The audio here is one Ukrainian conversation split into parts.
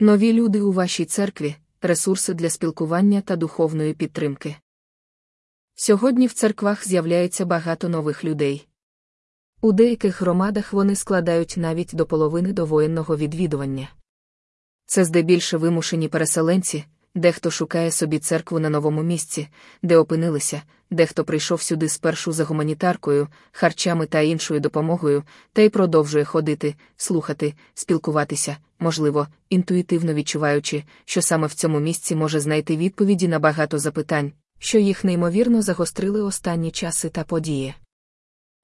Нові люди у вашій церкві, ресурси для спілкування та духовної підтримки. Сьогодні в церквах з'являється багато нових людей. У деяких громадах вони складають навіть до половини довоєнного відвідування. Це здебільше вимушені переселенці, дехто шукає собі церкву на новому місці, де опинилися, дехто прийшов сюди спершу за гуманітаркою, харчами та іншою допомогою, та й продовжує ходити, слухати, спілкуватися, можливо, інтуїтивно відчуваючи, що саме в цьому місці може знайти відповіді на багато запитань, що їх неймовірно загострили останні часи та події.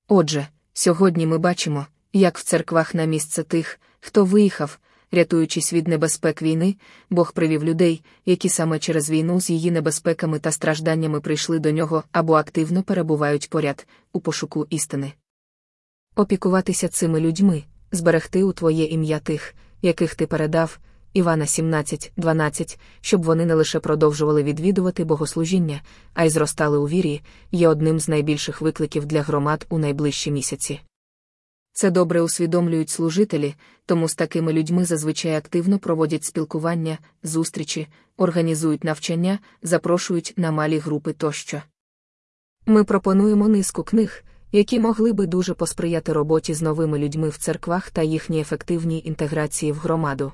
Отже, сьогодні ми бачимо, як в церквах на місце тих, хто виїхав, рятуючись від небезпек війни, Бог привів людей, які саме через війну з її небезпеками та стражданнями прийшли до нього або активно перебувають поряд у пошуку істини. Опікуватися цими людьми, зберегти у твоє ім'я тих, яких ти передав. Івана 17, 12, щоб вони не лише продовжували відвідувати богослужіння, а й зростали у вірі, є одним з найбільших викликів для громад у найближчі місяці. Це добре усвідомлюють служителі, тому з такими людьми зазвичай активно проводять спілкування, зустрічі, організують навчання, запрошують на малі групи тощо. Ми пропонуємо низку книг, які могли би дуже посприяти роботі з новими людьми в церквах та їхній ефективній інтеграції в громаду.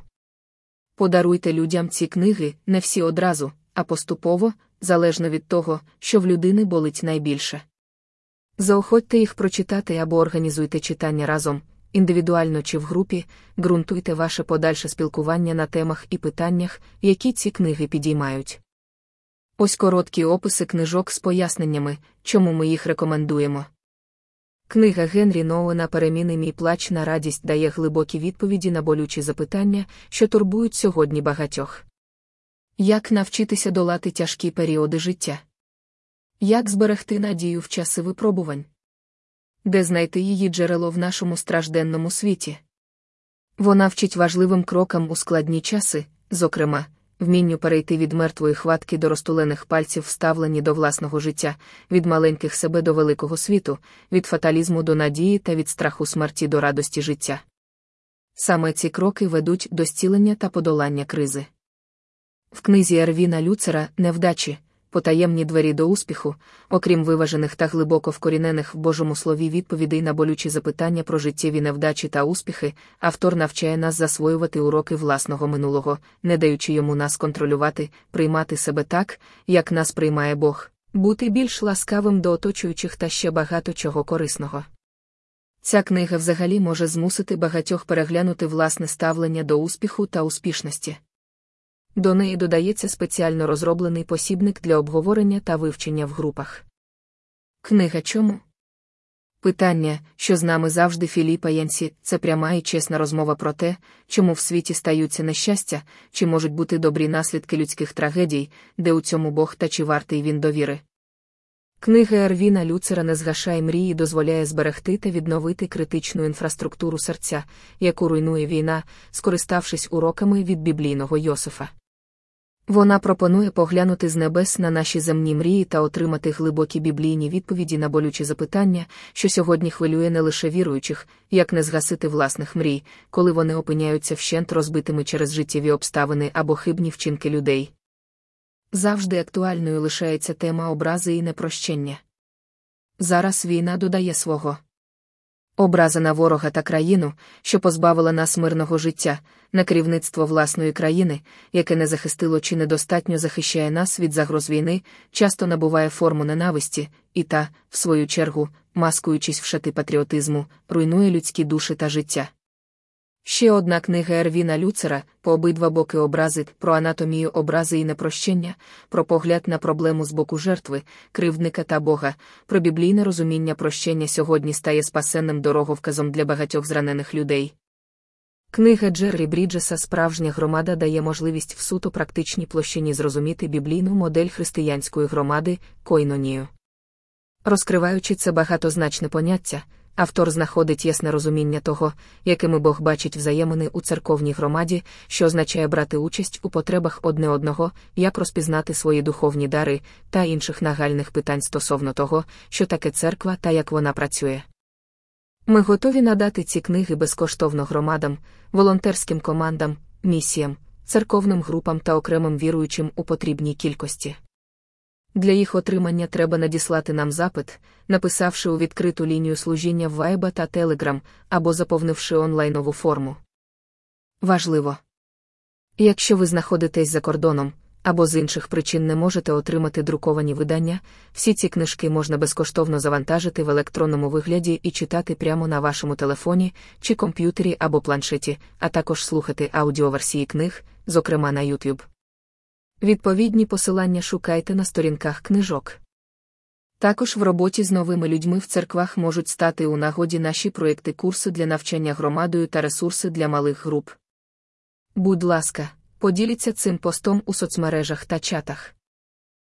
Подаруйте людям ці книги не всі одразу, а поступово, залежно від того, що в людини болить найбільше. Заохотьте їх прочитати або організуйте читання разом, індивідуально чи в групі, ґрунтуйте ваше подальше спілкування на темах і питаннях, які ці книги підіймають. Ось короткі описи книжок з поясненнями, чому ми їх рекомендуємо. Книга Генрі Ноуена Переміни мій плач на радість дає глибокі відповіді на болючі запитання, що турбують сьогодні багатьох. Як навчитися долати тяжкі періоди життя? Як зберегти надію в часи випробувань? Де знайти її джерело в нашому стражденному світі? Вона вчить важливим крокам у складні часи, зокрема, вмінню перейти від мертвої хватки до розтулених пальців, вставлені до власного життя, від маленьких себе до великого світу, від фаталізму до надії та від страху смерті до радості життя. Саме ці кроки ведуть до стілення та подолання кризи. В книзі Ервіна Люцера Невдачі потаємні двері до успіху, окрім виважених та глибоко вкорінених в Божому слові відповідей на болючі запитання про життєві невдачі та успіхи, автор навчає нас засвоювати уроки власного минулого, не даючи йому нас контролювати, приймати себе так, як нас приймає Бог, бути більш ласкавим до оточуючих та ще багато чого корисного. Ця книга взагалі може змусити багатьох переглянути власне ставлення до успіху та успішності. До неї додається спеціально розроблений посібник для обговорення та вивчення в групах. Книга чому? Питання, що з нами завжди Філіпа Янсі, це пряма і чесна розмова про те, чому в світі стаються нещастя, чи можуть бути добрі наслідки людських трагедій, де у цьому Бог та чи вартий він довіри. Книга Ервіна Люцера не згашає мрії дозволяє зберегти та відновити критичну інфраструктуру серця, яку руйнує війна, скориставшись уроками від біблійного Йосифа. Вона пропонує поглянути з небес на наші земні мрії та отримати глибокі біблійні відповіді на болючі запитання, що сьогодні хвилює не лише віруючих, як не згасити власних мрій, коли вони опиняються вщент розбитими через життєві обставини або хибні вчинки людей. Завжди актуальною лишається тема образи і непрощення. Зараз війна додає свого. Образа на ворога та країну, що позбавила нас мирного життя, на керівництво власної країни, яке не захистило чи недостатньо захищає нас від загроз війни, часто набуває форму ненависті, і та, в свою чергу, маскуючись в шати патріотизму, руйнує людські душі та життя. Ще одна книга Ервіна Люцера по обидва боки образи про анатомію образи і непрощення, про погляд на проблему з боку жертви, кривдника та Бога, про біблійне розуміння прощення сьогодні стає спасенним дороговказом для багатьох зранених людей. Книга Джеррі Бріджеса Справжня громада дає можливість в суто практичній площині зрозуміти біблійну модель християнської громади койнонію. Розкриваючи це багатозначне поняття автор знаходить ясне розуміння того, якими Бог бачить взаємини у церковній громаді, що означає брати участь у потребах одне одного, як розпізнати свої духовні дари та інших нагальних питань стосовно того, що таке церква та як вона працює. Ми готові надати ці книги безкоштовно громадам, волонтерським командам, місіям, церковним групам та окремим віруючим у потрібній кількості. Для їх отримання треба надіслати нам запит, написавши у відкриту лінію служіння в та Telegram або заповнивши онлайнову форму. Важливо. Якщо ви знаходитесь за кордоном або з інших причин не можете отримати друковані видання, всі ці книжки можна безкоштовно завантажити в електронному вигляді і читати прямо на вашому телефоні чи комп'ютері або планшеті, а також слухати аудіоверсії книг, зокрема на YouTube. Відповідні посилання шукайте на сторінках книжок. Також в роботі з новими людьми в церквах можуть стати у нагоді наші проєкти курси для навчання громадою та ресурси для малих груп. Будь ласка, поділіться цим постом у соцмережах та чатах.